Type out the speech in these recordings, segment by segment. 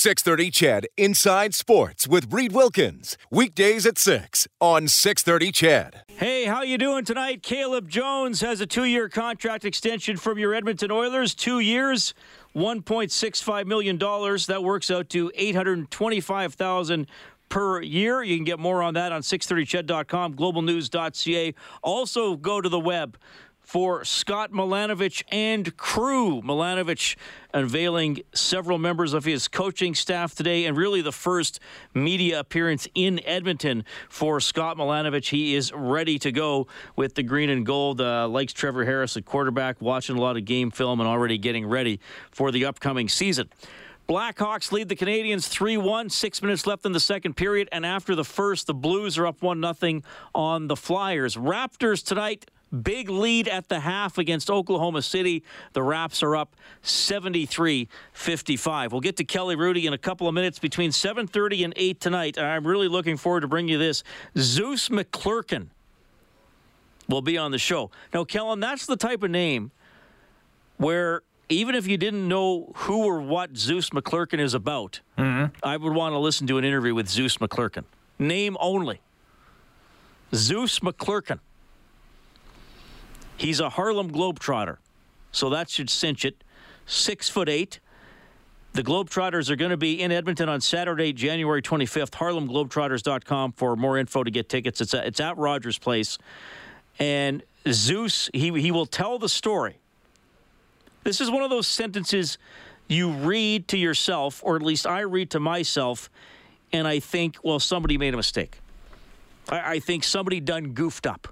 630 Ched Inside Sports with Reed Wilkins. Weekdays at 6 on 630 Ched. Hey, how you doing tonight? Caleb Jones has a two-year contract extension from your Edmonton Oilers. Two years, $1.65 million. That works out to 825000 per year. You can get more on that on 630ched.com, globalnews.ca. Also, go to the web for Scott Milanovich and crew. Milanovich unveiling several members of his coaching staff today, and really the first media appearance in Edmonton for Scott Milanovich. He is ready to go with the green and gold. Uh, likes Trevor Harris at quarterback, watching a lot of game film, and already getting ready for the upcoming season. Blackhawks lead the Canadiens 3 1, six minutes left in the second period. And after the first, the Blues are up 1 0 on the Flyers. Raptors tonight Big lead at the half against Oklahoma City. The Raps are up 73-55. We'll get to Kelly Hrudey in a couple of minutes between 7:30 and 8 tonight. And I'm really looking forward to bringing you this. Zeus McClurkin will be on the show. Now, Kellen, that's the type of name where even if you didn't know who or what Zeus McClurkin is about, mm-hmm. I would want to listen to an interview with Zeus McClurkin. Name only. Zeus McClurkin. He's a Harlem Globetrotter, so that should cinch it. Six foot eight. The Globetrotters are going to be in Edmonton on Saturday, January 25th. HarlemGlobetrotters.com for more info to get tickets. It's, at, it's at Rogers Place. And Zeus, he, he will tell the story. This is one of those sentences you read to yourself, or at least I read to myself, and I think, well, somebody made a mistake. I, I think somebody done goofed up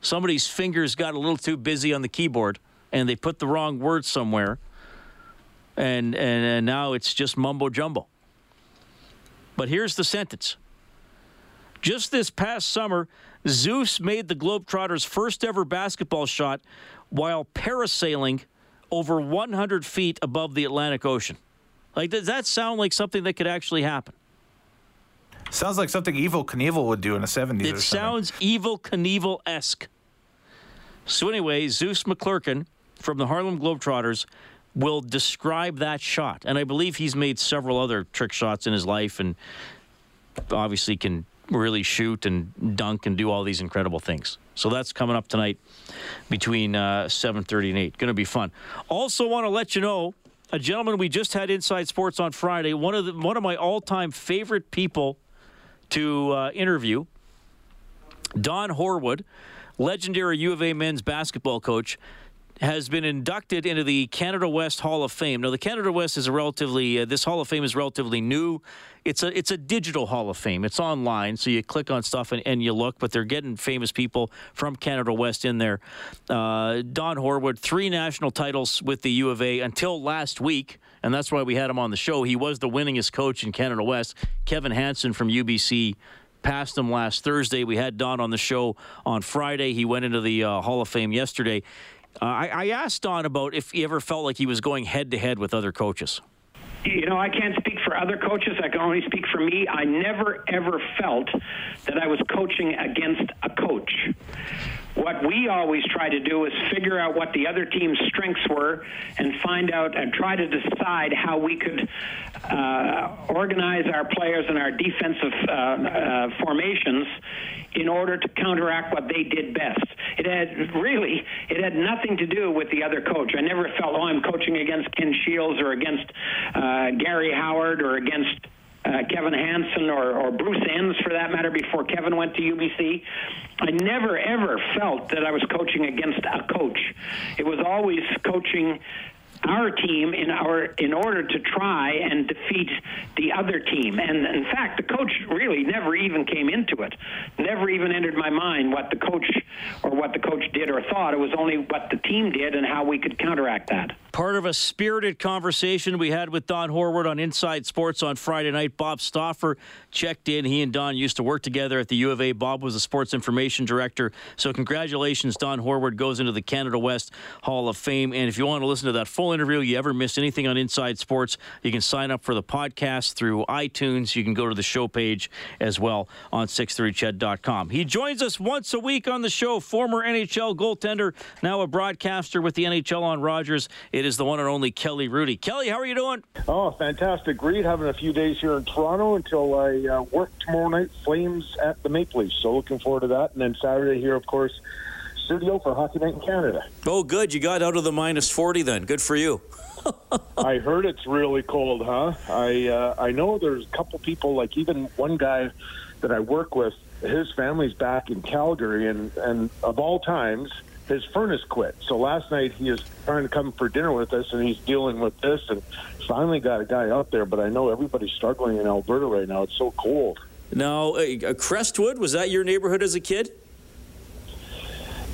somebody's fingers got a little too busy on the keyboard and they put the wrong word somewhere and, and, and now it's just mumbo jumbo. But here's the sentence. Just this past summer zeus made the globetrotters first ever basketball shot while parasailing over 100 feet above the atlantic ocean. Like does that sound like something that could actually happen Sounds like something Evel Knievel would do in the 70s. It sounds Evel Knievel esque. So, anyway, Zeus McClurkin from the Harlem Globetrotters will describe that shot. And I believe he's made several other trick shots in his life and obviously can really shoot and dunk and do all these incredible things. So that's coming up tonight between uh, 7.30 and 8. Going to be fun. Also want to let you know, a gentleman we just had Inside Sports on Friday, one of, the, one of my all-time favorite people – to uh, interview Don Horwood, legendary U of A men's basketball coach, has been inducted into the Canada West Hall of Fame. Now, the Canada West is a relatively uh, this Hall of Fame is relatively new. It's a it's a digital Hall of Fame. It's online, so you click on stuff and, and you look. But they're getting famous people from Canada West in there. Uh, Don Horwood, three national titles with the U of A until last week and that's why we had him on the show. He was the winningest coach in Canada West. Kevin Hanson from UBC passed him last Thursday. We had Don on the show on Friday. He went into the uh, Hall of Fame yesterday. Uh, I, I asked Don about if he ever felt like he was going head to head with other coaches. You know, I can't speak for other coaches. I can only speak for me. I never, ever felt that I was coaching against a coach. What we always try to do is figure out what the other team's strengths were and find out and try to decide how we could uh, organize our players and our defensive uh, uh, formations in order to counteract what they did best. It had really, it had nothing to do with the other coach. I never felt, oh, I'm coaching against Ken Shields or against uh, Gary Howard or against uh, Kevin Hanson or, or Bruce Enns, for that matter, before Kevin went to UBC. I never, ever felt that I was coaching against a coach. It was always coaching our team in our in order to try and defeat the other team. And in fact, the coach really never even came into it. Never even entered my mind what the coach or what the coach did or thought. It was only what the team did and how we could counteract that. Part of a spirited conversation we had with Don Horwood on Inside Sports on Friday night. Bob Stauffer checked in. He and Don used to work together at the U of A. Bob was the sports information director. So congratulations, Don Horwood goes into the Canada West Hall of Fame. And if you want to listen to that full interview, you ever miss anything on Inside Sports, you can sign up for the podcast through iTunes. You can go to the show page as well on 630ched.com. He joins us once a week on the show, former NHL goaltender, now a broadcaster with the NHL on Rogers. It is the one and only Kelly Hrudey. Kelly, how are you doing? Oh, fantastic. Great having a few days here in Toronto until I uh, work tomorrow night, Flames at the Maple Leafs. So looking forward to that. And then Saturday here, of course, studio for Hockey Night in Canada. Oh, good. You got out of the minus 40 then. Good for you. I heard it's really cold, huh? I uh, I know there's a couple people, like even one guy that I work with, his family's back in Calgary, and, and of all times, his furnace quit. So last night he was trying to come for dinner with us, and he's dealing with this, and finally got a guy out there. But I know everybody's struggling in Alberta right now. It's so cold. Now, uh, Crestwood, was that your neighborhood as a kid?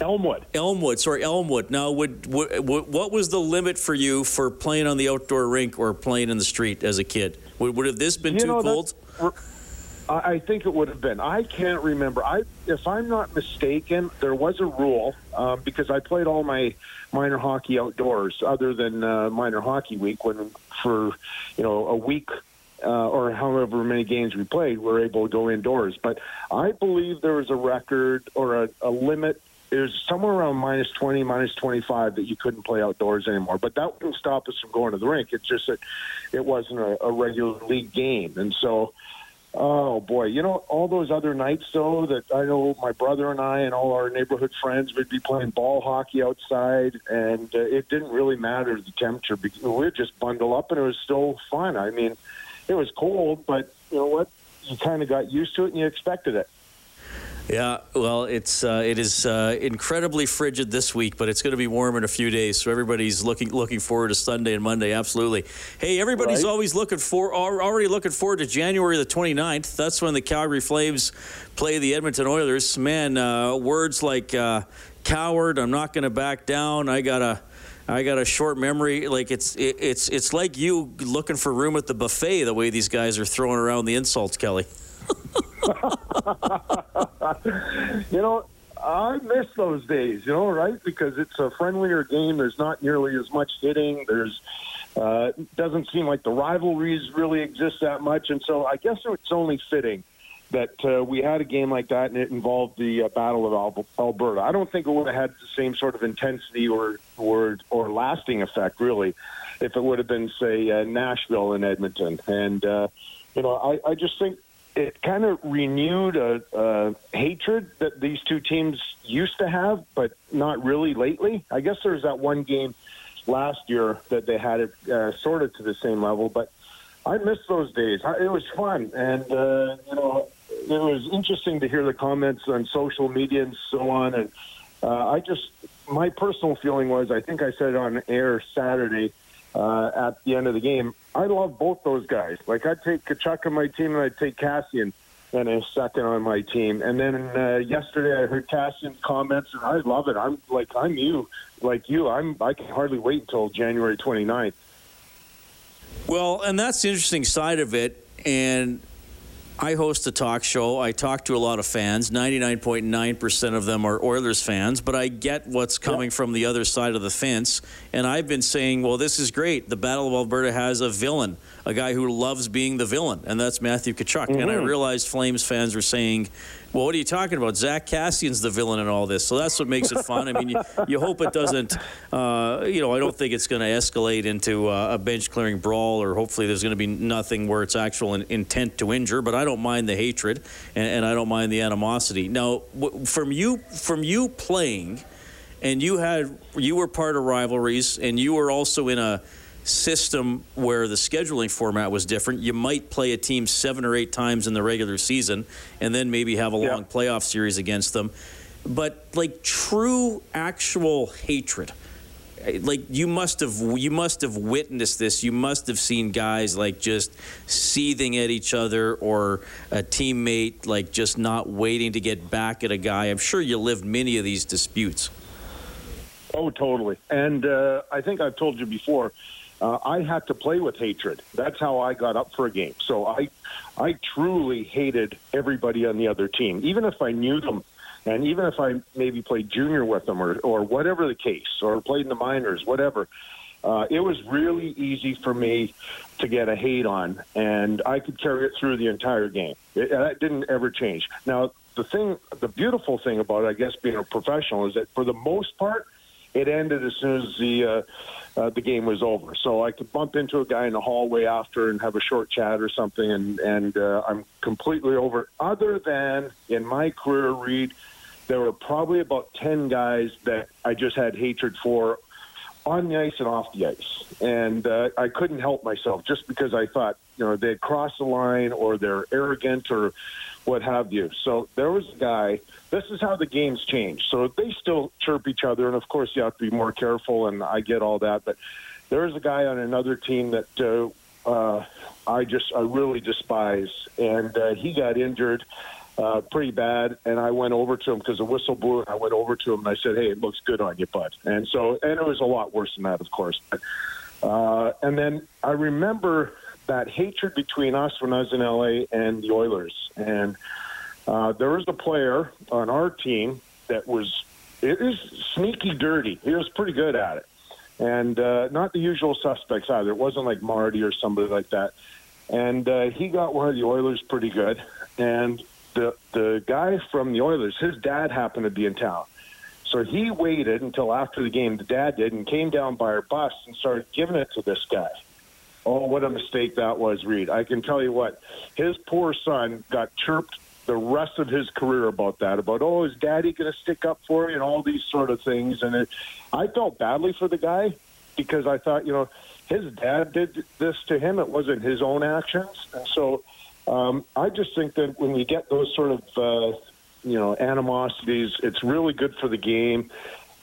Elmwood. Elmwood, sorry, Elmwood. Now, would, would, what was the limit for you for playing on the outdoor rink or playing in the street as a kid? Would, would have this been You too know, cold? I think it would have been. I can't remember. I, if I'm not mistaken, there was a rule um, because I played all my minor hockey outdoors, other than uh, minor hockey week, when for you know a week uh, or however many games we played, we are able to go indoors. But I believe there was a record or a, a limit. It was somewhere around minus 20, minus 25 that you couldn't play outdoors anymore. But that wouldn't stop us from going to the rink. It's just that it wasn't a, a regular league game. And so, oh boy, you know, all those other nights, though, that I know my brother and I and all our neighborhood friends would be playing ball hockey outside, and uh, it didn't really matter the temperature. because We would just bundle up, and it was still fun. I mean, it was cold, but you know what? You kind of got used to it and you expected it. Yeah, well, it's uh, it is uh, incredibly frigid this week, but it's going to be warm in a few days. So everybody's looking looking forward to Sunday and Monday. Absolutely. Hey, everybody's Right. always looking for already looking forward to January the 29th. That's when the Calgary Flames play the Edmonton Oilers. Man, uh, words like uh, coward, I'm not going to back down. I gotta. I got a short memory. Like it's it, it's it's like you looking for room at the buffet. The way these guys are throwing around the insults, Kelly. You know, I miss those days, you know, right? Because it's a friendlier game. There's not nearly as much hitting. There's uh, doesn't seem like the rivalries really exist that much, and so I guess it's only fitting that uh, we had a game like that and it involved the uh, Battle of Alberta. I don't think it would have had the same sort of intensity or or or lasting effect, really, if it would have been, say, uh, Nashville and Edmonton. And uh, you know, I, I just think it kind of renewed a, a hatred that these two teams used to have, but not really lately. I guess there was that one game last year that they had it uh, sort of to the same level, but I miss those days. It was fun, and uh, you know, it was interesting to hear the comments on social media and so on. And uh, I just, my personal feeling was, I think I said it on air Saturday uh, at the end of the game. I love both those guys. Like I'd take Tkachuk on my team, and I'd take Kassian in a second on my team. And then uh, yesterday, I heard Kassian's comments, and I love it. I'm like, I'm you, like you. I'm. I can hardly wait until January 29th. Well, and that's the interesting side of it. And I host a talk show. I talk to a lot of fans. 99.9% of them are Oilers fans, but I get what's coming from the other side of the fence. And I've been saying, well, this is great. The Battle of Alberta has a villain, a guy who loves being the villain, and that's Matthew Tkachuk. And I mm-hmm. realized Flames fans were saying, well, what are you talking about? Zach Kassian's the villain in all this. So that's what makes it fun. I mean, you, you hope it doesn't, uh, you know, I don't think it's going to escalate into uh, a bench clearing brawl, or hopefully there's going to be nothing where it's actual in, intent to injure. But I don't mind the hatred, and, and I don't mind the animosity. Now, w- from you, from you playing, and you had you were part of rivalries, and you were also in a system where the scheduling format was different. You might play a team seven or eight times in the regular season, and then maybe have a Yeah. long playoff series against them. But like true, actual hatred, like you must have you must have witnessed this. You must have seen guys like just seething at each other, or a teammate like just not waiting to get back at a guy. I'm sure you lived many of these disputes. Oh, totally. And uh, I think I've told you before. Uh, I had to play with hatred. That's how I got up for a game. So I, I truly hated everybody on the other team, even if I knew them, and even if I maybe played junior with them or or whatever the case, or played in the minors, whatever. uh, it was really easy for me to get a hate on, and I could carry it through the entire game. It, that didn't ever change. Now, the thing, the beautiful thing about it, I guess, being a professional is that for the most part, it ended as soon as the uh, uh, the game was over. So I could bump into a guy in the hallway after and have a short chat or something, and and uh, I'm completely over. it. Other than in my career, Reed, there were probably about ten guys that I just had hatred for on the ice and off the ice, and uh, I couldn't help myself just because I thought you know they'd crossed the line or they're arrogant or what have you. So there was a guy. This is how the games change. So they still chirp each other, and of course you have to be more careful. And I get all that, but there was a guy on another team that uh, uh, I just I really despise, and uh, he got injured. Uh, pretty bad, and I went over to him because the whistle blew. And I went over to him and I said, "Hey, it looks good on you, bud." And so, and it was a lot worse than that, of course. But, uh, and then I remember that hatred between us when I was in LA and the Oilers. And uh, there was a player on our team that was it is sneaky dirty. He was pretty good at it, and uh, not the usual suspects either. It wasn't like Marty or somebody like that. And uh, he got one of the Oilers pretty good. And the the guy from the Oilers, his dad happened to be in town. So he waited until after the game, the dad did, and came down by our bus and started giving it to this guy. Oh, what a mistake that was, Reed. I can tell you what, his poor son got chirped the rest of his career about that, about, oh, is daddy going to stick up for you and all these sort of things. And it, I felt badly for the guy because I thought, you know, his dad did this to him. It wasn't his own actions. And so um, I just think that when you get those sort of, uh, you know, animosities, it's really good for the game.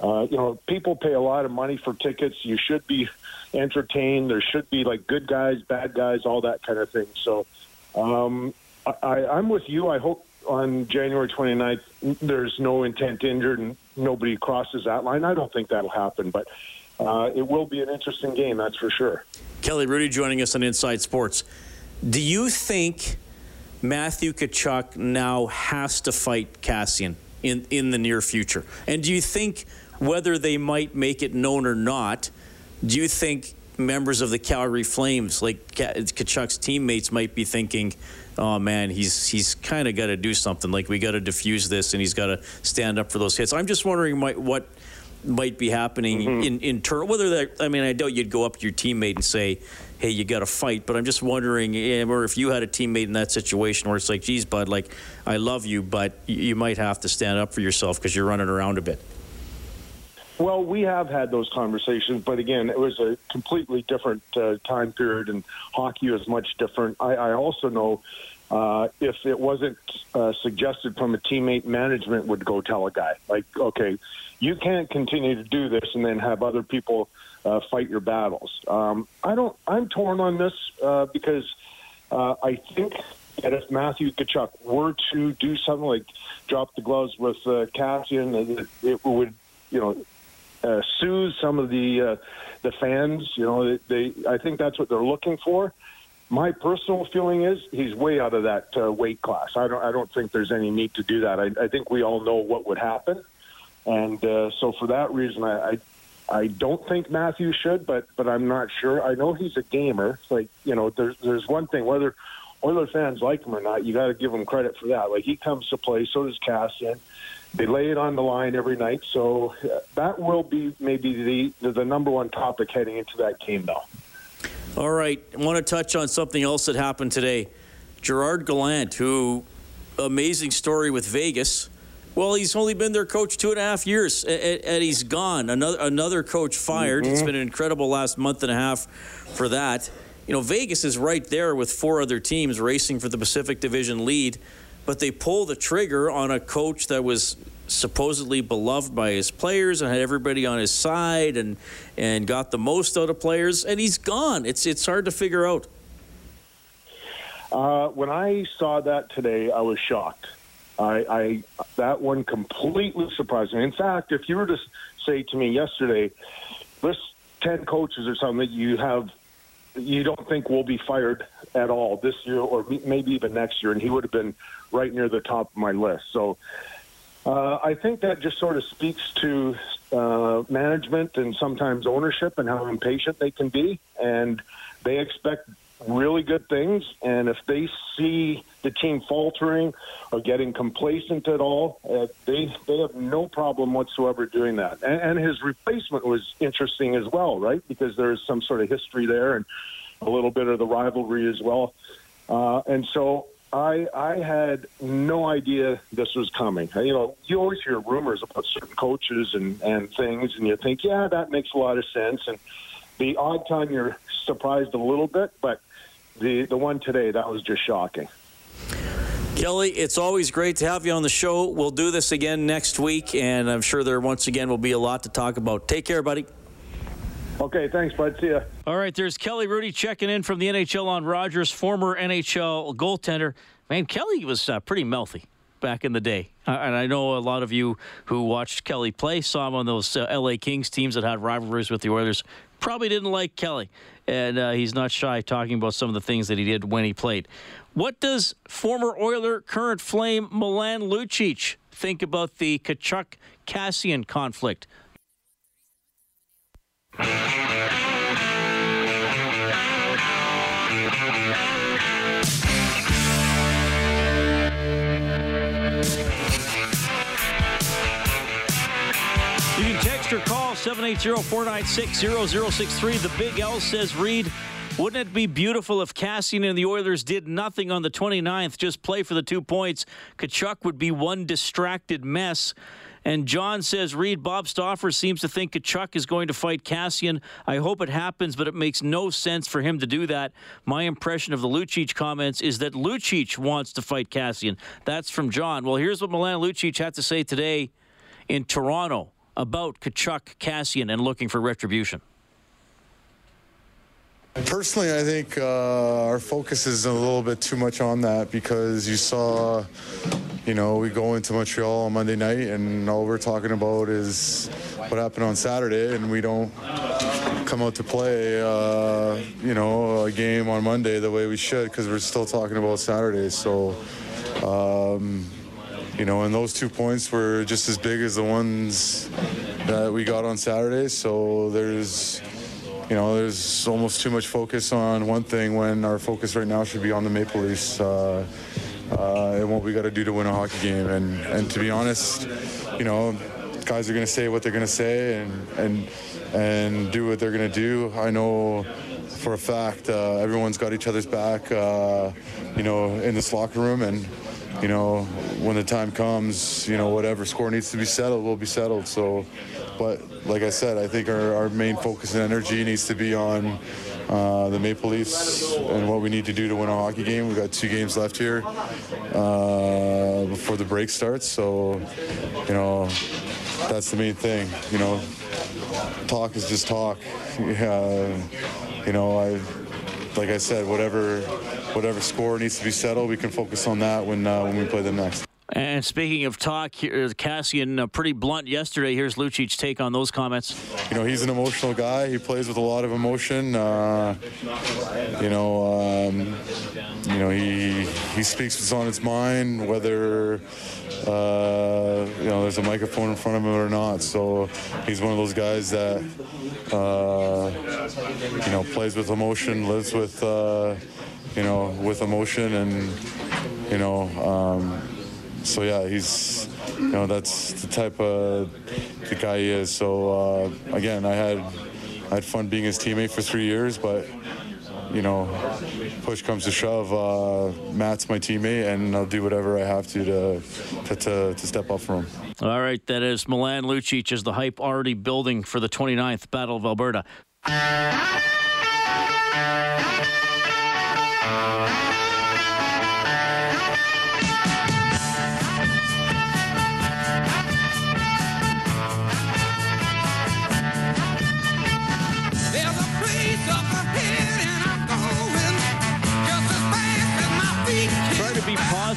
Uh, you know, people pay a lot of money for tickets. You should be entertained. There should be like good guys, bad guys, all that kind of thing. So um, I, I'm with you. I hope on January 29th there's no intent injured and nobody crosses that line. I don't think that'll happen, but uh, it will be an interesting game, that's for sure. Kelly Hrudey joining us on Inside Sports. Do you think Matthew Tkachuk now has to fight Kassian in, in the near future? And do you think whether they might make it known or not, do you think members of the Calgary Flames, like Tkachuk's teammates, might be thinking, "Oh man, he's he's kind of got to do something. Like we got to diffuse this, and he's got to stand up for those hits." I'm just wondering might, what might be happening mm-hmm. in in turn. Whether that, I mean, I doubt you'd go up to your teammate and say, "Hey, you got to fight." But I'm just wondering, eh, or if you had a teammate in that situation where it's like, "Geez, bud, like I love you, but you might have to stand up for yourself because you're running around a bit." Well, we have had those conversations, but again, it was a completely different uh, time period, and hockey was much different. I, I also know uh, if it wasn't uh, suggested from a teammate, management would go tell a guy, like, okay, you can't continue to do this and then have other people uh, fight your battles. Um, I don't. I'm torn on this uh, because uh, I think that if Matthew Tkachuk were to do something like drop the gloves with uh, Kassian, it, it would, you know, uh, soothe some of the uh, the fans. You know, they, they I think that's what they're looking for. My personal feeling is he's way out of that uh, weight class. I don't I don't think there's any need to do that. I, I think we all know what would happen, and uh, so for that reason, I, I I don't think Matthew should, but but I'm not sure. I know he's a gamer. Like you know, there's there's one thing whether Oilers fans like him or not, you got to give him credit for that. Like he comes to play, so does Kassian they lay it on the line every night. So uh, that will be maybe the, the number one topic heading into that game, though. All right. I want to touch on something else that happened today. Gerard Gallant, who, amazing story with Vegas. Well, he's only been their coach two and a half years, and he's gone. Another another coach fired. Mm-hmm. It's been an incredible last month and a half for that. You know, Vegas is right there with four other teams racing for the Pacific Division lead but they pull the trigger on a coach that was supposedly beloved by his players and had everybody on his side and and got the most out of players and he's gone. It's it's hard to figure out. Uh, when I saw that today I was shocked. I, I that one completely surprised me. In fact if you were to say to me yesterday list 10 coaches or something that you have you don't think will be fired at all this year or maybe even next year and he would have been right near the top of my list. So uh, I think that just sort of speaks to uh, management and sometimes ownership and how impatient they can be, and they expect really good things. And if they see the team faltering or getting complacent at all, uh, they they have no problem whatsoever doing that. And, and his replacement was interesting as well, right? Because there is some sort of history there and a little bit of the rivalry as well. Uh, and so I I had no idea this was coming. You know, you always hear rumors about certain coaches and and things, and you think, yeah, that makes a lot of sense. And the odd time you're surprised a little bit, but the the one today that was just shocking. Kelly, it's always great to have you on the show. We'll do this again next week, and I'm sure there once again will be a lot to talk about. Take care, buddy. Okay, thanks, bud. See ya. All right, there's Kelly Hrudey checking in from the NHL on Rogers, former NHL goaltender. Man, Kelly was uh, pretty mouthy back in the day. And I know a lot of you who watched Kelly play saw him on those uh, LA Kings teams that had rivalries with the Oilers. Probably didn't like Kelly. And uh, he's not shy talking about some of the things that he did when he played. What does former Oiler, current Flame Milan Lucic think about the Tkachuk Kassian conflict? You can text or call 780-496-0063. The Big L says, Reed, wouldn't it be beautiful if Kassian and the Oilers did nothing on the 29th, just play for the two points? Tkachuk would be one distracted mess. And John says, Reed, Bob Stauffer seems to think Tkachuk is going to fight Kassian. I hope it happens, but it makes no sense for him to do that. My impression of the Lucic comments is that Lucic wants to fight Kassian. That's from John. Well, here's what Milan Lucic had to say today in Toronto about Tkachuk, Kassian, and looking for retribution. Personally, I think uh, our focus is a little bit too much on that because you saw, you know, we go into Montreal on Monday night and all we're talking about is what happened on Saturday, and we don't come out to play, uh, you know, a game on Monday the way we should because we're still talking about Saturday. So, um, you know, and those two points were just as big as the ones that we got on Saturday. So there's you know, there's almost too much focus on one thing when our focus right now should be on the Maple Leafs uh, uh, and what we got to do to win a hockey game. And and to be honest, you know, guys are going to say what they're going to say and and and do what they're going to do. I know for a fact uh, everyone's got each other's back, uh, you know, in this locker room and. You know, when the time comes, you know, whatever score needs to be settled will be settled. So, but like I said, I think our, our main focus and energy needs to be on uh, the Maple Leafs and what we need to do to win a hockey game. We've got two games left here uh, before the break starts. So, you know, that's the main thing. You know, talk is just talk. You know, I like I said, whatever whatever score needs to be settled, we can focus on that when uh, when we play them next. And speaking of talk, Kassian uh, pretty blunt yesterday. Here's Lucic's take on those comments. You know, he's an emotional guy. He plays with a lot of emotion. Uh, you know, um, you know, he he speaks what's on his mind, whether uh, you know there's a microphone in front of him or not. So he's one of those guys that uh, you know plays with emotion, lives with uh, you know with emotion, and you know. Um, so yeah, he's you know that's the type of the guy he is. So uh, again, I had I had fun being his teammate for three years, but you know, push comes to shove, uh, Matt's my teammate, and I'll do whatever I have to to to, to, to step up for him. All right, that is Milan Lucic as the hype already building for the 29th Battle of Alberta.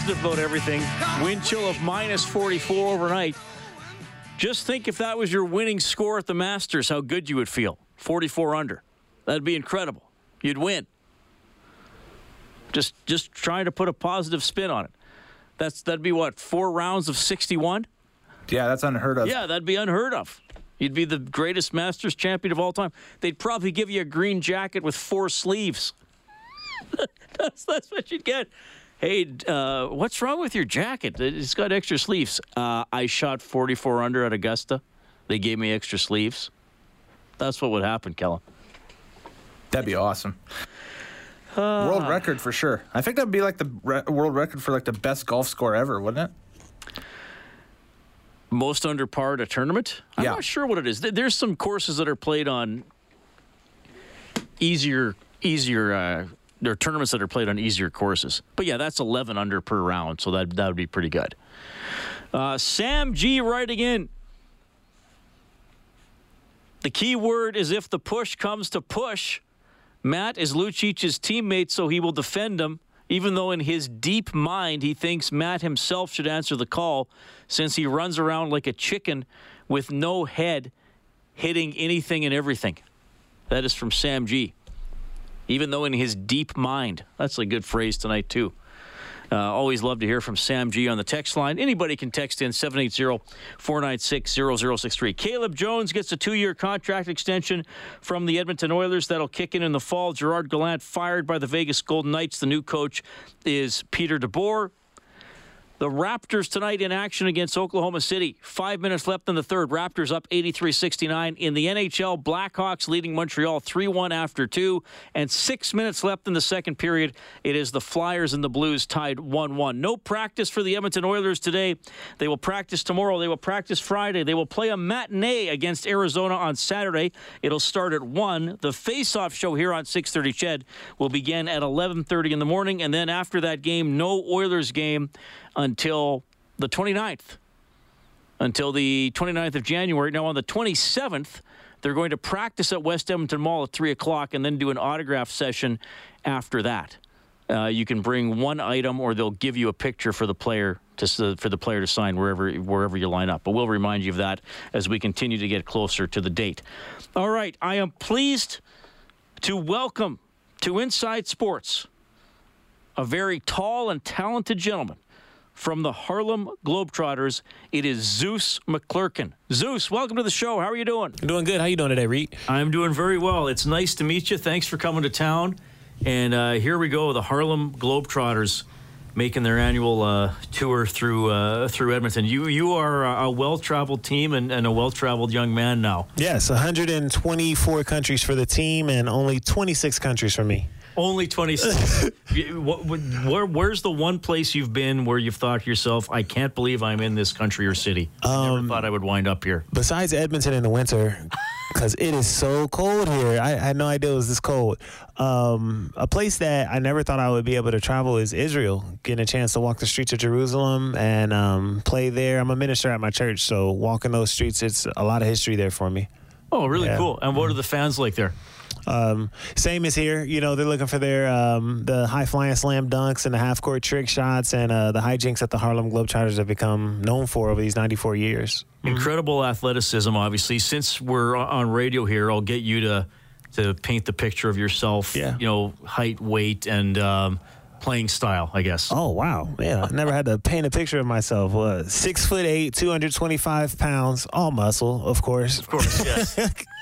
Positive about everything. Wind chill of minus 44 overnight. Just think if that was your winning score at the Masters, how good you would feel. 44 under. That'd be incredible. You'd win. Just just trying to put a positive spin on it. That's that'd be what four rounds of 61. Yeah, that's unheard of. Yeah, that'd be unheard of. You'd be the greatest Masters champion of all time. They'd probably give you a green jacket with four sleeves. that's, that's what you'd get. Hey, uh, what's wrong with your jacket? It's got extra sleeves. Uh, I shot 44 under at Augusta. They gave me extra sleeves. That's what would happen, Kellen. That'd be awesome. Uh, world record for sure. I think that'd be like the re- world record for like the best golf score ever, wouldn't it? Most under par at a tournament? I'm Yeah. not sure what it is. There's some courses that are played on easier, easier. Uh, there are tournaments that are played on easier courses. But yeah, that's 11 under per round, so that that would be pretty good. Uh, Sam G writing in. The key word is if the push comes to push. Matt is Lucic's teammate, so he will defend him, even though in his deep mind he thinks Matt himself should answer the call since he runs around like a chicken with no head hitting anything and everything. That is from Sam G. Even though in his deep mind. That's a good phrase tonight, too. Uh, always love to hear from Sam G on the text line. Anybody can text in 780 496 0063. Caleb Jones gets a two year contract extension from the Edmonton Oilers that'll kick in in the fall. Gerard Gallant fired by the Vegas Golden Knights. The new coach is Peter DeBoer. The Raptors tonight in action against Oklahoma City. Five minutes left in the third. Raptors up 83 69. In the NHL, Blackhawks leading Montreal 3 1 after two. And six minutes left in the second period. It is the Flyers and the Blues tied 1 1. No practice for the Edmonton Oilers today. They will practice tomorrow. They will practice Friday. They will play a matinee against Arizona on Saturday. It'll start at 1. The face-off show here on 630 Ched will begin at 11.30 in the morning. And then after that game, no Oilers game until the 29th, until the 29th of January. Now, on the 27th, they're going to practice at West Edmonton Mall at 3 o'clock and then do an autograph session after that. Uh, you can bring one item, or they'll give you a picture for the player to for the player to sign wherever wherever you line up. But we'll remind you of that as we continue to get closer to the date. All right, I am pleased to welcome to Inside Sports a very tall and talented gentleman from the Harlem Globetrotters. It is Zeus McClurkin. Zeus, welcome to the show. How are you doing? I'm Doing good. How are you doing today, Reed? I'm doing very well. It's nice to meet you. Thanks for coming to town. And uh, here we go, the Harlem Globetrotters making their annual uh, tour through uh, through Edmonton. You you are a well traveled team and, and a well traveled young man now. Yes, 124 countries for the team and only 26 countries for me. Only 26. what, what, where, where's the one place you've been where you've thought to yourself, I can't believe I'm in this country or city? I never thought I would wind up here. Besides Edmonton in the winter, because it is so cold here. I, I had no idea it was this cold. Um, a place that I never thought I would be able to travel is Israel. Getting a chance to walk the streets of Jerusalem and um, play there. I'm a minister at my church, so walking those streets, it's a lot of history there for me. Oh, really Yeah. cool. And what are the fans like there? Um, same as here. You know, they're looking for their um, the high flying slam dunks and the half court trick shots and uh, the hijinks that the Harlem Globetrotters have become known for over these 94 years. Incredible athleticism, obviously. Since we're on radio here, I'll get you to to paint the picture of yourself. Yeah. You know, height, weight, and um, playing style. I guess. Oh wow! Yeah, I never had to paint a picture of myself. Uh, six foot eight, 225 pounds, all muscle, of course. Of course, yes.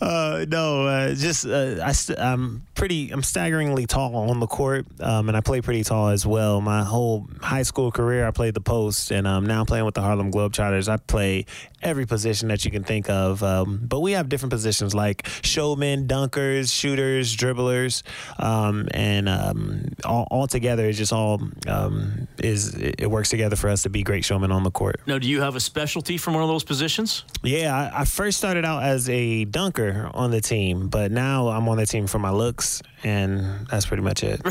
Uh, no, uh, just uh, I st- I'm pretty. I'm staggeringly tall on the court, um, and I play pretty tall as well. My whole high school career, I played the post, and um, now I'm playing with the Harlem Globetrotters. I play every position that you can think of, um, but we have different positions like showmen, dunkers, shooters, dribblers, um, and um, all, all together, it just all um, is it it works together for us to be great showmen on the court. now, do you have a specialty from one of those positions? Yeah, I, I first started out as a dunker on the team, but now I'm on the team for my looks, and that's pretty much it.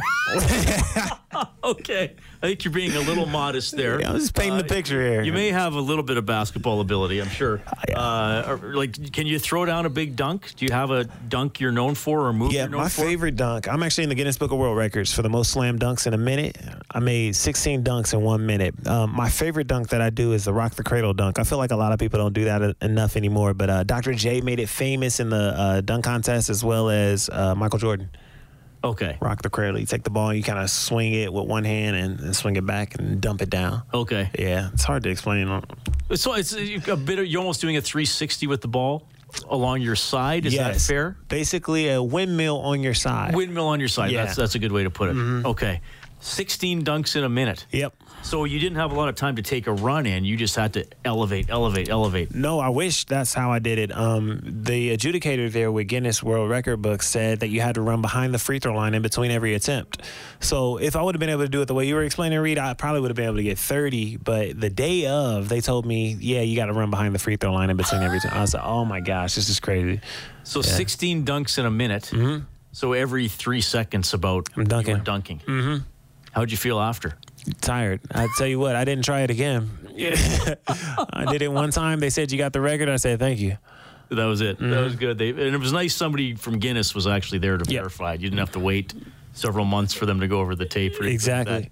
Okay, I think you're being a little modest there. Yeah, I'm just painting the picture here. You may have a little bit of basketball ability, I'm sure. Uh, like, can you throw down a big dunk? Do you have a dunk you're known for or move Yeah, you're known my for? favorite dunk. I'm actually in the Guinness Book of World Records for the most slam dunks in a minute. I made 16 dunks in one minute. Um, my favorite dunk that I do is the rock the cradle dunk. I feel like a lot of people don't do that enough anymore, but uh, Dr. J made it famous in the uh, dunk contest as well as uh, Michael Jordan. Okay. Rock the cradle. You take the ball, you kind of swing it with one hand and, and swing it back and dump it down. Okay. Yeah, it's hard to explain. So it's a bit of you're almost doing a 360 with the ball along your side. Is that fair? Basically, a windmill on your side. Windmill on your side. Yeah. That's that's a good way to put it. Mm-hmm. Okay, 16 dunks in a minute. Yep. So you didn't have a lot of time to take a run in. You just had to elevate, elevate, elevate. No, I wish that's how I did it. Um, the adjudicator there with Guinness World Record book said that you had to run behind the free throw line in between every attempt. So if I would have been able to do it the way you were explaining, Reed, I probably would have been able to get 30. But the day of, they told me, yeah, you got to run behind the free throw line in between every time. I was like, oh my gosh, this is crazy. So 16 dunks in a minute. So every three seconds, about I'm dunking. dunking. Mm-hmm. How'd you feel after? Tired. I tell you what, I didn't try it again. I did it one time. They said you got the record. I said thank you. That was it. That was good. They, and it was nice. Somebody from Guinness was actually there to Yep. verify. it. You didn't have to wait several months for them to go over the tape. Exactly.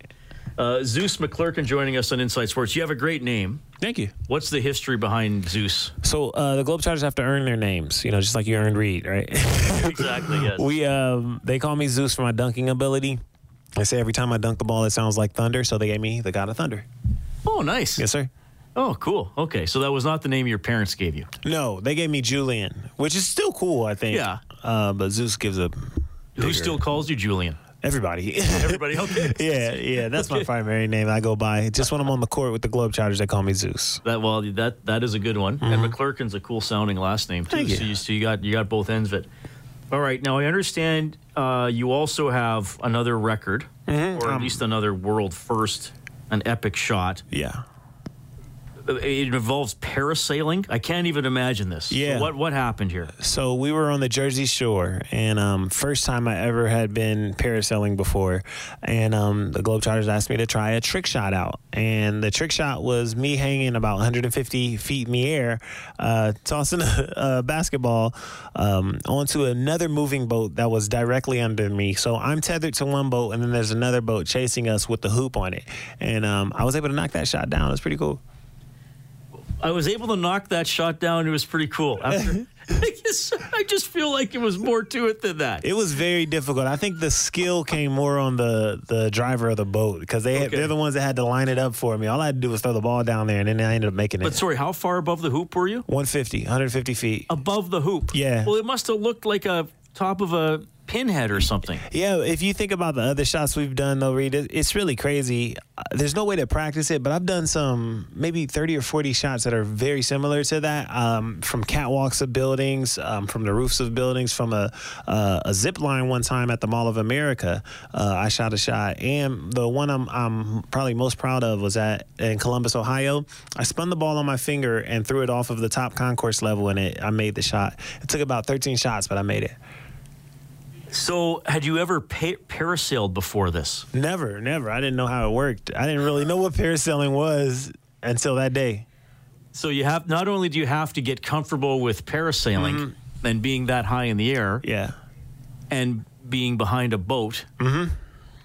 Uh, Zeus McClurkin joining us on Inside Sports. You have a great name. Thank you. What's the history behind Zeus? So uh, the Globetrotters have to earn their names, you know, just like you earned Reed, right? Exactly. Yes. we um, they call me Zeus for my dunking ability. They say every time I dunk the ball, it sounds like thunder, so they gave me the God of Thunder. oh, nice. Yes, sir. Oh, cool. Okay, so that was not the name your parents gave you. No, they gave me Julian, which is still cool, I think. Yeah. Uh, but Zeus gives a Who still calls you Julian? everybody. Everybody. Okay. yeah, yeah, that's my primary name I go by. Just when I'm on the court with the Globetrotters, they call me Zeus. That well, that that is a good one. And McClurkin's a cool sounding last name too. Mm-hmm. So, you, so you got you got both ends of it. All right. Now I understand uh, you also have another record, Mm-hmm. or Um, at least another world first, an epic shot. Yeah. It involves parasailing. I can't even imagine this. So Yeah. what what happened here? So we were on the Jersey Shore, and um, first time I ever had been parasailing before, and um, the Globetrotters asked me to try a trick shot out, and the trick shot was me hanging about 150 feet in the air, uh, tossing a, a basketball um, onto another moving boat that was directly under me. So I'm tethered to one boat, and then there's another boat chasing us with the hoop on it, and um, I was able to knock that shot down. It was pretty cool. I was able to knock that shot down. It was pretty cool. After, I, guess, I just feel like it was more to it than that. It was very difficult. I think the skill came more on the the driver of the boat because they had, Okay. they're the ones that had to line it up for me. All I had to do was throw the ball down there, and then I ended up making it. But sorry, how far above the hoop were you? 150, 150 feet. Above the hoop. Yeah. Well, it must have looked like a top of a pinhead or something. Yeah, if you think about the other shots we've done, though, Reed, it's really crazy. Uh, There's no way to practice it, but I've done some maybe 30 or 40 shots that are very similar to that um, from catwalks of buildings, um, from the roofs of buildings, from a, uh, a zip line one time at the Mall of America. Uh, I shot a shot. And the one I'm, I'm probably most proud of was at in Columbus, Ohio. I spun the ball on my finger and threw it off of the top concourse level, and it, I made the shot. It took about 13 shots, but I made it. So, had you ever pa- parasailed before this? Never, never. I didn't know how it worked. I didn't really know what parasailing was until that day. So, you have not only do you have to get comfortable with parasailing mm-hmm. and being that high in the air Yeah. and being behind a boat, mm-hmm.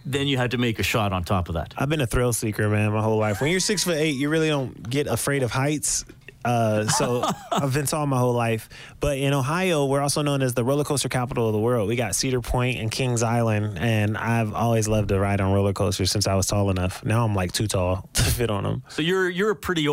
then you had to make a shot on top of that. I've been a thrill seeker, man, my whole life. When you're six foot eight, you really don't get afraid of heights. Uh, so I've been tall my whole life. But in Ohio, we're also known as the roller coaster capital of the world. We got Cedar Point and Kings Island, and I've always loved to ride on roller coasters since I was tall enough. Now I'm like too tall to fit on them. So you're you're a pretty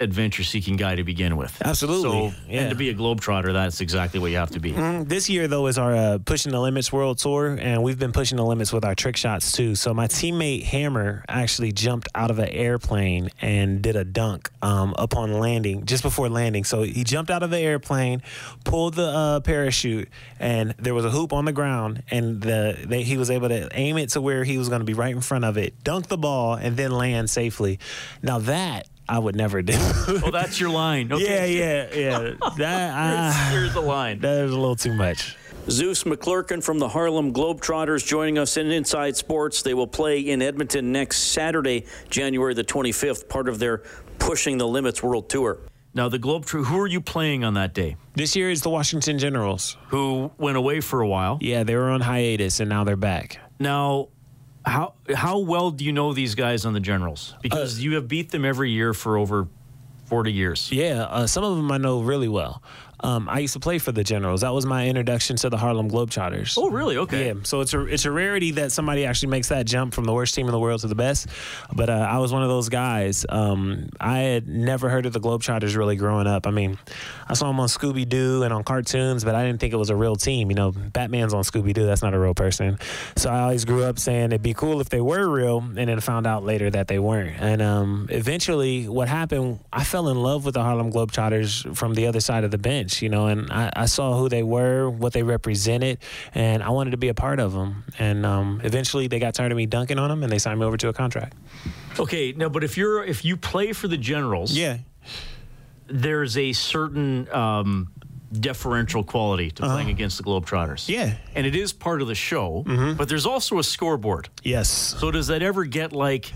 open-minded, adventure-seeking guy to begin with. Absolutely, So, yeah. and to be a globetrotter, that's exactly what you have to be. Mm, This year, though, is our uh, Pushing the Limits World Tour, and we've been pushing the limits with our trick shots too. So my teammate Hammer actually jumped out of an airplane and did a dunk um, upon landing, just before landing. So he jumped out of the airplane, pulled the uh, parachute, and there was a hoop on the ground, and the they, he was able to aim it to where he was going to be right in front of it, dunk the ball, and then land safely. Now that I would never do. Oh, that's your line. Okay. yeah, yeah, yeah. That I, Here's the line. that is a little too much. Zeus McClurkin from the Harlem Globetrotters joining us in Inside Sports. They will play in Edmonton next Saturday, January the 25th, part of their Pushing the Limits World Tour. Now, the Globetrotters, who are you playing on that day? This year is the Washington Generals. Who went away for a while. Yeah, they were on hiatus and now they're back. Now, how how well do you know these guys on the Generals? Because you have beat them every year for over 40 years. Yeah, uh, some of them I know really well. Um, I used to play for the Generals. That was my introduction to the Harlem Globetrotters. Oh, really? Okay. Yeah, so it's a it's a rarity that somebody actually makes that jump from the worst team in the world to the best. But uh, I was one of those guys. Um, I had never heard of the Globetrotters really growing up. I mean, I saw them on Scooby Doo and on cartoons, but I didn't think it was a real team. You know, Batman's on Scooby Doo. That's not a real person. So I always grew up saying it'd be cool if they were real, and then found out later that they weren't. And um, eventually, what happened? I fell in love with the Harlem Globetrotters from the other side of the bench. You know, and I, I saw who they were, what they represented, and I wanted to be a part of them. And um, eventually, they got tired of me dunking on them, and they signed me over to a contract. Okay. Now, but if you're if you play for the Generals, Yeah. There's a certain um, deferential quality to playing against the Globetrotters. Yeah. And it is part of the show, but there's also a scoreboard. Yes. So does that ever get like,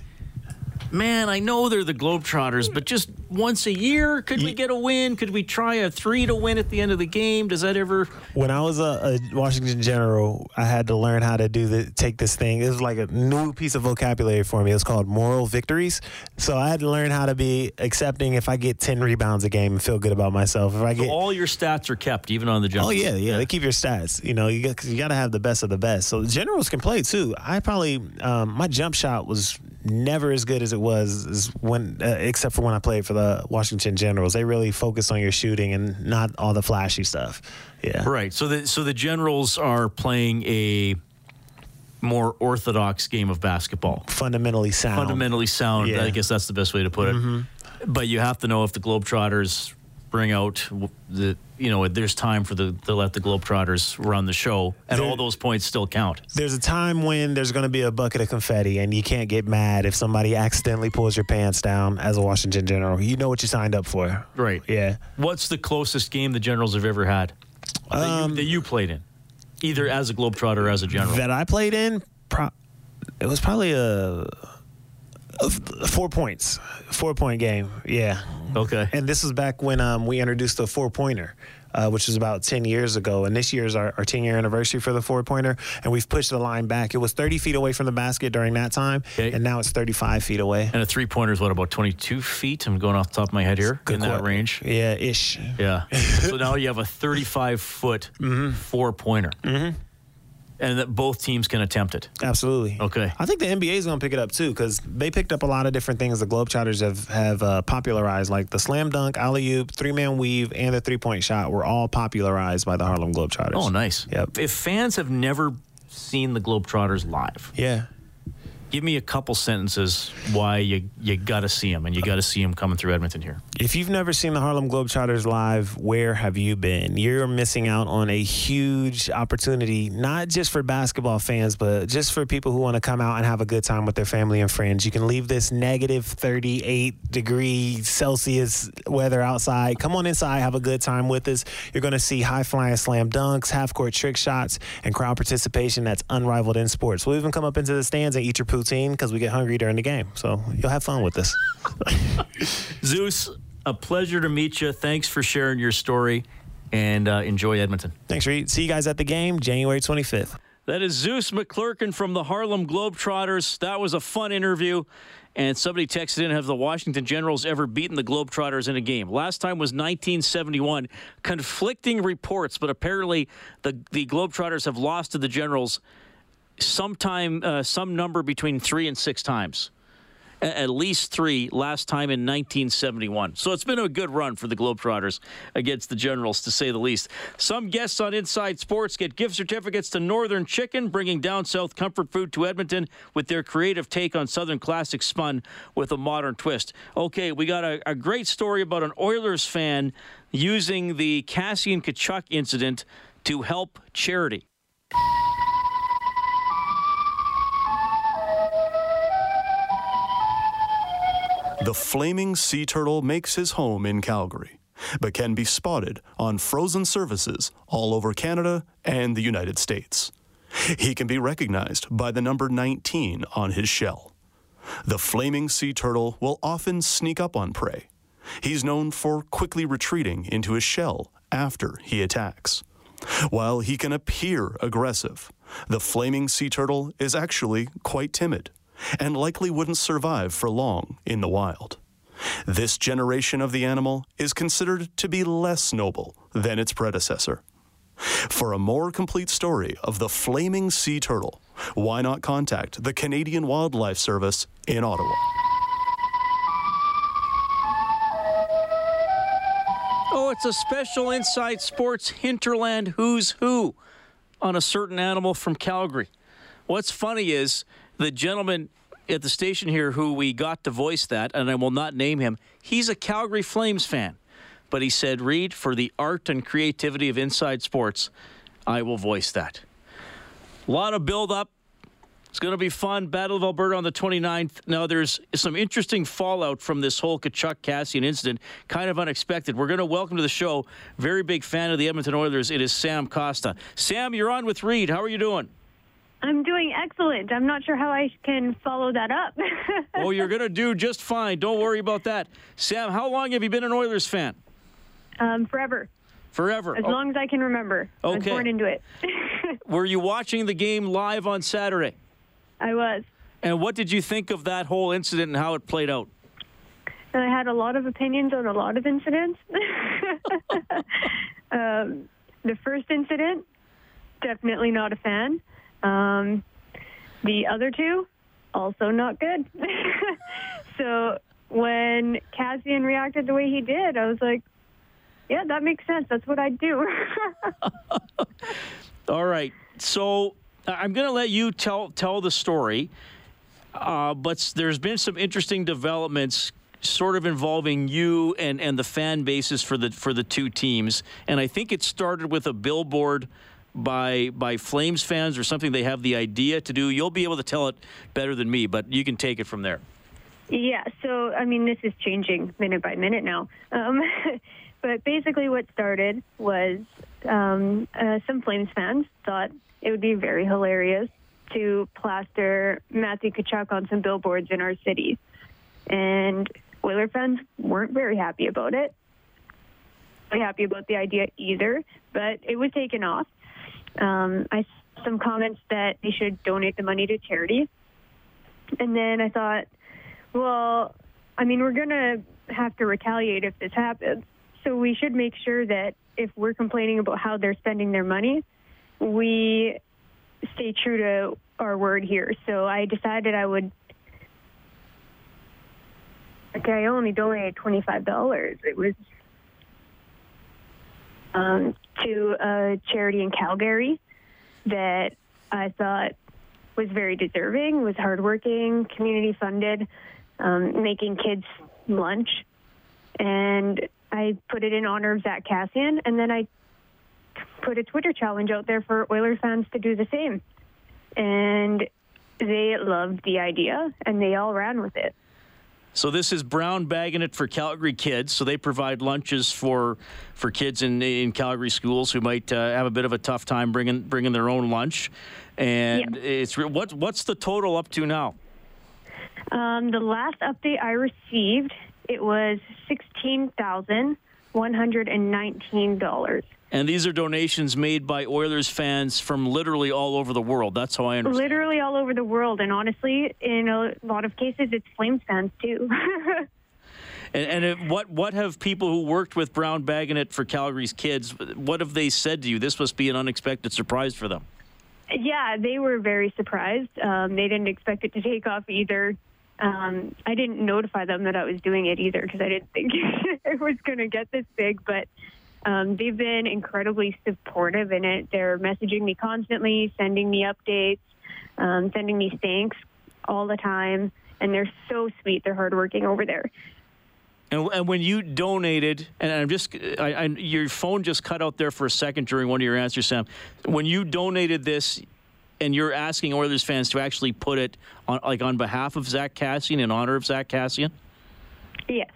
man, I know they're the Globetrotters, but just once a year, could we get a win? Could we try a three to win at the end of the game? Does that ever? When I was a, a Washington General, I had to learn how to do the take this thing. It was like a new piece of vocabulary for me. It was called moral victories. So I had to learn how to be accepting if I get ten rebounds a game and feel good about myself. If I get All your stats are kept, even on the Generals. Oh yeah, yeah. They keep your stats. You know, you got you got to have the best of the best. So generals can play too. I probably um, my jump shot was never as good as it was as when, uh, except for when I played for the Washington Generals. They really focused on your shooting and not all the flashy stuff. Yeah. Right. So the so the Generals are playing a more orthodox game of basketball. Fundamentally sound. Fundamentally sound. Yeah. I guess that's the best way to put it. Mm-hmm. But you have to know if the Globetrotters bring out the you know there's time for the to let the Globetrotters run the show, and There- all those points still count. There's a time when there's going to be a bucket of confetti, and you can't get mad if somebody accidentally pulls your pants down as a Washington General. You know what you signed up for. Right. Yeah. What's the closest game the Generals have ever had that, you, um, that you played in, either as a Globetrotter or as a General? that I played in, pro- it was probably a, four points, four point game. Yeah, okay. and this was back when um, we introduced the four pointer. Uh, which was about 10 years ago. And this year is our, our 10 year anniversary for the four pointer. And we've pushed the line back. It was 30 feet away from the basket during that time. Okay. And now it's 35 feet away. And a three pointer is what about 22 feet? I'm going off the top of my head here in that range. Yeah, ish. Yeah. so now you have a 35 foot Mm-hmm. four pointer, and that both teams can attempt it. Absolutely. Okay. I think the NBA is going to pick it up too because they picked up a lot of different things the Globetrotters have have uh, popularized, like the slam dunk, alley oop, three man weave, and the three point shot were all popularized by the Harlem Globetrotters. Oh, nice. Yep. If fans have never seen the Globetrotters live, Yeah. Give me a couple sentences why you you got to see them, and you got to see them coming through Edmonton here. If you've never seen the Harlem Globetrotters live, where have you been? You're missing out on a huge opportunity, not just for basketball fans, but just for people who want to come out and have a good time with their family and friends. You can leave this negative 38 degree Celsius weather outside. Come on inside, have a good time with us. You're going to see high flying slam dunks, half court trick shots, and crowd participation that's unrivaled in sports. We'll even come up into the stands and eat your poutine because we get hungry during the game. So you'll have fun with us. Zeus, a pleasure to meet you. Thanks for sharing your story, and uh, enjoy Edmonton. Thanks, Reed. See you guys at the game, January 25th. That is Zeus McClurkin from the Harlem Globetrotters. That was a fun interview. And somebody texted in Have the Washington Generals ever beaten the Globetrotters in a game? Last time was 1971. Conflicting reports, but apparently the, the Globetrotters have lost to the Generals sometime, uh, some number between three and six times. At least three last time in 1971. So it's been a good run for the Globetrotters against the Generals, to say the least. Some guests on Inside Sports get gift certificates to Northern Chicken, bringing down south comfort food to Edmonton with their creative take on Southern classics spun with a modern twist. Okay, we got a, a great story about an Oilers fan using the Kassian Tkachuk incident to help charity. The flaming sea turtle makes his home in Calgary, but can be spotted on frozen surfaces all over Canada and the United States. He can be recognized by the number 19 on his shell. The flaming sea turtle will often sneak up on prey. He's known for quickly retreating into his shell after he attacks. While he can appear aggressive, the flaming sea turtle is actually quite timid and likely wouldn't survive for long in the wild. This generation of the animal is considered to be less noble than its predecessor. For a more complete story of the flaming sea turtle, why not contact the Canadian Wildlife Service in Ottawa? Oh, it's a special Inside Sports Hinterland Who's Who on a certain animal from Calgary. What's funny is the gentleman at the station here who we got to voice that, and I will not name him, he's a Calgary Flames fan. But he said, Reed, for the art and creativity of Inside Sports, I will voice that. A lot of build up. It's going to be fun. Battle of Alberta on the 29th. Now, there's some interesting fallout from this whole Tkachuk Kassian incident, kind of unexpected. We're going to welcome to the show, very big fan of the Edmonton Oilers. It is Sam Costa. Sam, you're on with Reed. How are you doing? I'm doing excellent. I'm not sure how I can follow that up. oh, you're going to do just fine. Don't worry about that. Sam, how long have you been an Oilers fan? Um, forever. Forever. As oh. long as I can remember. Okay. I was born into it. Were you watching the game live on Saturday? I was. And what did you think of that whole incident and how it played out? And I had a lot of opinions on a lot of incidents. um, the first incident, definitely not a fan. Um, the other two, also not good. so when Kassian reacted the way he did, I was like, yeah, that makes sense. That's what I'd do. All right. So I'm going to let you tell tell the story, uh, but there's been some interesting developments, sort of involving you and, and the fan bases for the for the two teams. And I think it started with a billboard by by Flames fans or something they have the idea to do. You'll be able to tell it better than me, but you can take it from there. Yeah. So I mean, this is changing minute by minute now. Um, but basically, what started was um, uh, some Flames fans thought it would be very hilarious to plaster Matthew Tkachuk on some billboards in our city. And Oiler fans weren't very happy about it. Very happy about the idea either, but it was taken off. Um, I some comments that they should donate the money to charity. And then I thought, well, I mean, we're going to have to retaliate if this happens. So we should make sure that if we're complaining about how they're spending their money, we stay true to our word here. So I decided I would. Okay, I only donated twenty five dollars. It was um, to a charity in Calgary that I thought was very deserving, was hardworking, community funded, um, making kids lunch, and I put it in honor of Zack Kassian. and then I put a Twitter challenge out there for Oilers fans to do the same. And they loved the idea, and they all ran with it. So this is Brown bagging it for Calgary kids. So they provide lunches for for kids in in Calgary schools who might uh, have a bit of a tough time bringing bringing their own lunch. And Yeah. it's what what's the total up to now? Um, the last update I received, it was sixteen thousand one hundred and nineteen dollars. And these are donations made by Oilers fans from literally all over the world. That's how I understand. Literally all over the world, and honestly, in a lot of cases, it's Flames fans too. And, and it, what what have people who worked with Brown bagging it for Calgary's kids? What have they said to you? This must be an unexpected surprise for them. Yeah, they were very surprised. Um, they didn't expect it to take off either. Um, I didn't notify them that I was doing it either because I didn't think it was going to get this big. But um, they've been incredibly supportive in it. They're messaging me constantly, sending me updates, um, sending me thanks all the time, and they're so sweet. They're hardworking over there. And, and when you donated, and I'm just, I, I, your phone just cut out there for a second during one of your answers, Sam. When you donated this, and you're asking Oilers fans to actually put it on, like on behalf of Zack Kassian, in honor of Zack Kassian. Yes.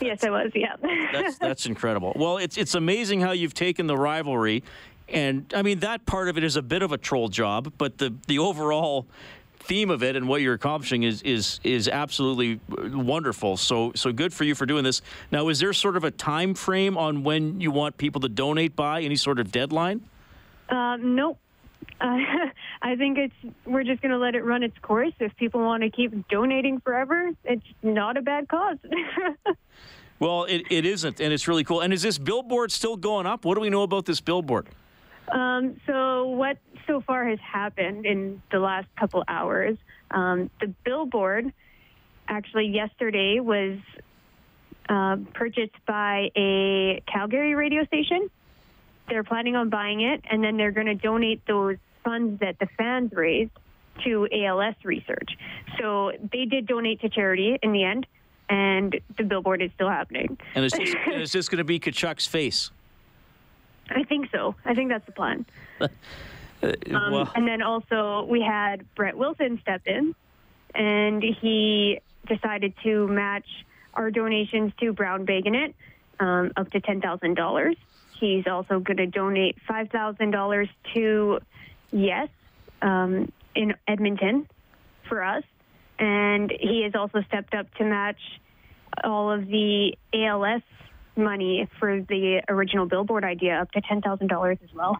Yes, I was. Yeah. That's that's incredible. Well, it's it's amazing how you've taken the rivalry, and I mean that part of it is a bit of a troll job, but the the overall theme of it and what you're accomplishing is is is absolutely wonderful. So so good for you for doing this. Now, is there sort of a time frame on when you want people to donate by? Any sort of deadline? Um, nope. Uh, I think it's we're just going to let it run its course. If people want to keep donating forever, it's not a bad cause. well, it, it isn't, and it's really cool. And is this billboard still going up? What do we know about this billboard? Um, so what so far has happened in the last couple hours? Um, the billboard actually yesterday was uh, purchased by a Calgary radio station. They're planning on buying it, and then they're going to donate those funds that the fans raised to ALS research. So they did donate to charity in the end, and the billboard is still happening. And is this, is this going to be Tkachuk's face? I think so. I think that's the plan. um, well. And then also we had Brett Wilson step in, and he decided to match our donations to Brown bagging it um, up to ten thousand dollars. He's also going to donate five thousand dollars to Yes um, in Edmonton for us, and he has also stepped up to match all of the ALS money for the original billboard idea up to $10,000 as well.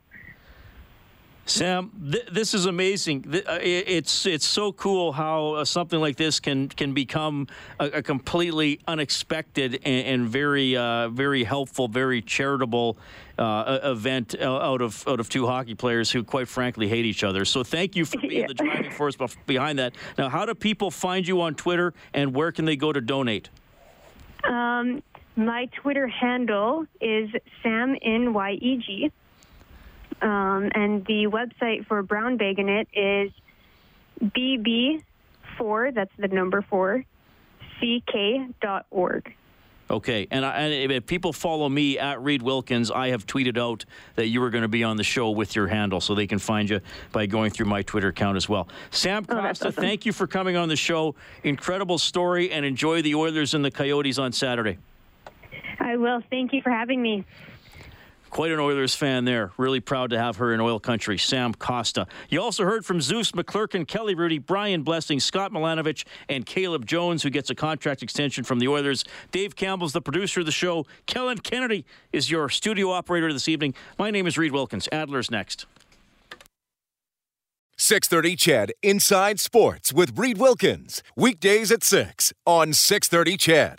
Sam, th- this is amazing. Th- uh, it's it's so cool how uh, something like this can can become a, a completely unexpected and, and very uh, very helpful, very charitable uh, event out of out of two hockey players who, quite frankly, hate each other. So thank you for being yeah. the driving force behind that. Now, how do people find you on Twitter, and where can they go to donate? Um, my Twitter handle is Sam N Y E G. Um, and the website for Brown bagging it is bb4, that's the number 4, ck.org. Okay, and, I, and, if people follow me at Reed Wilkins, I have tweeted out that you were going to be on the show with your handle, so they can find you by going through my Twitter account as well. Sam oh, awesome. thank you for coming on the show. Incredible story, and enjoy the Oilers and the Coyotes on Saturday. I will. Thank you for having me. Quite an Oilers fan there. Really proud to have her in oil country, Sam Costa. You also heard from Zeus McClurkin, Kelly Hrudey, Brian Blessing, Scott Milanovich, and Caleb Jones, who gets a contract extension from the Oilers. Dave Campbell's the producer of the show. Kellen Kennedy is your studio operator this evening. My name is Reed Wilkins. Adler's next. 630 CHED Inside Sports with Reed Wilkins. Weekdays at 6 on 630 CHED.